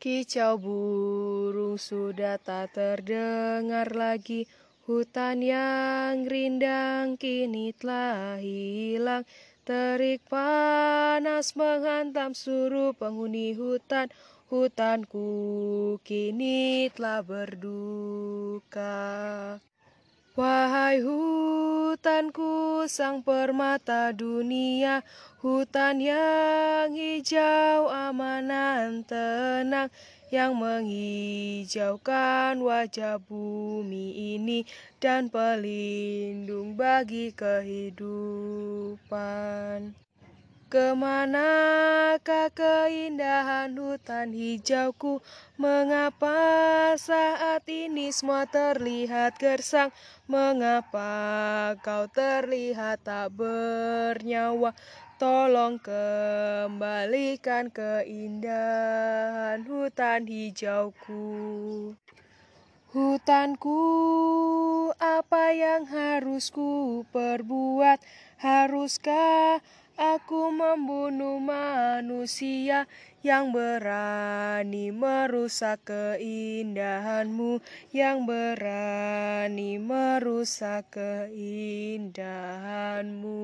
Kicau burung sudah tak terdengar lagi. Hutan yang rindang kini telah hilang. Terik panas menghantam seluruh penghuni hutan. Hutanku kini telah berduka. Wahai hutanku sang permata dunia Hutan yang hijau amanan tenang Yang menghijaukan wajah bumi ini Dan pelindung bagi kehidupan Ke manakah keindahan hutan hijauku? Mengapa saat ini semua terlihat gersang? Mengapa kau terlihat tak bernyawa? Tolong kembalikan keindahan hutan hijauku. Hutanku, apa yang harus ku perbuat? Haruskah aku membunuh manusia yang berani merusak keindahanmu, yang berani merusak keindahanmu?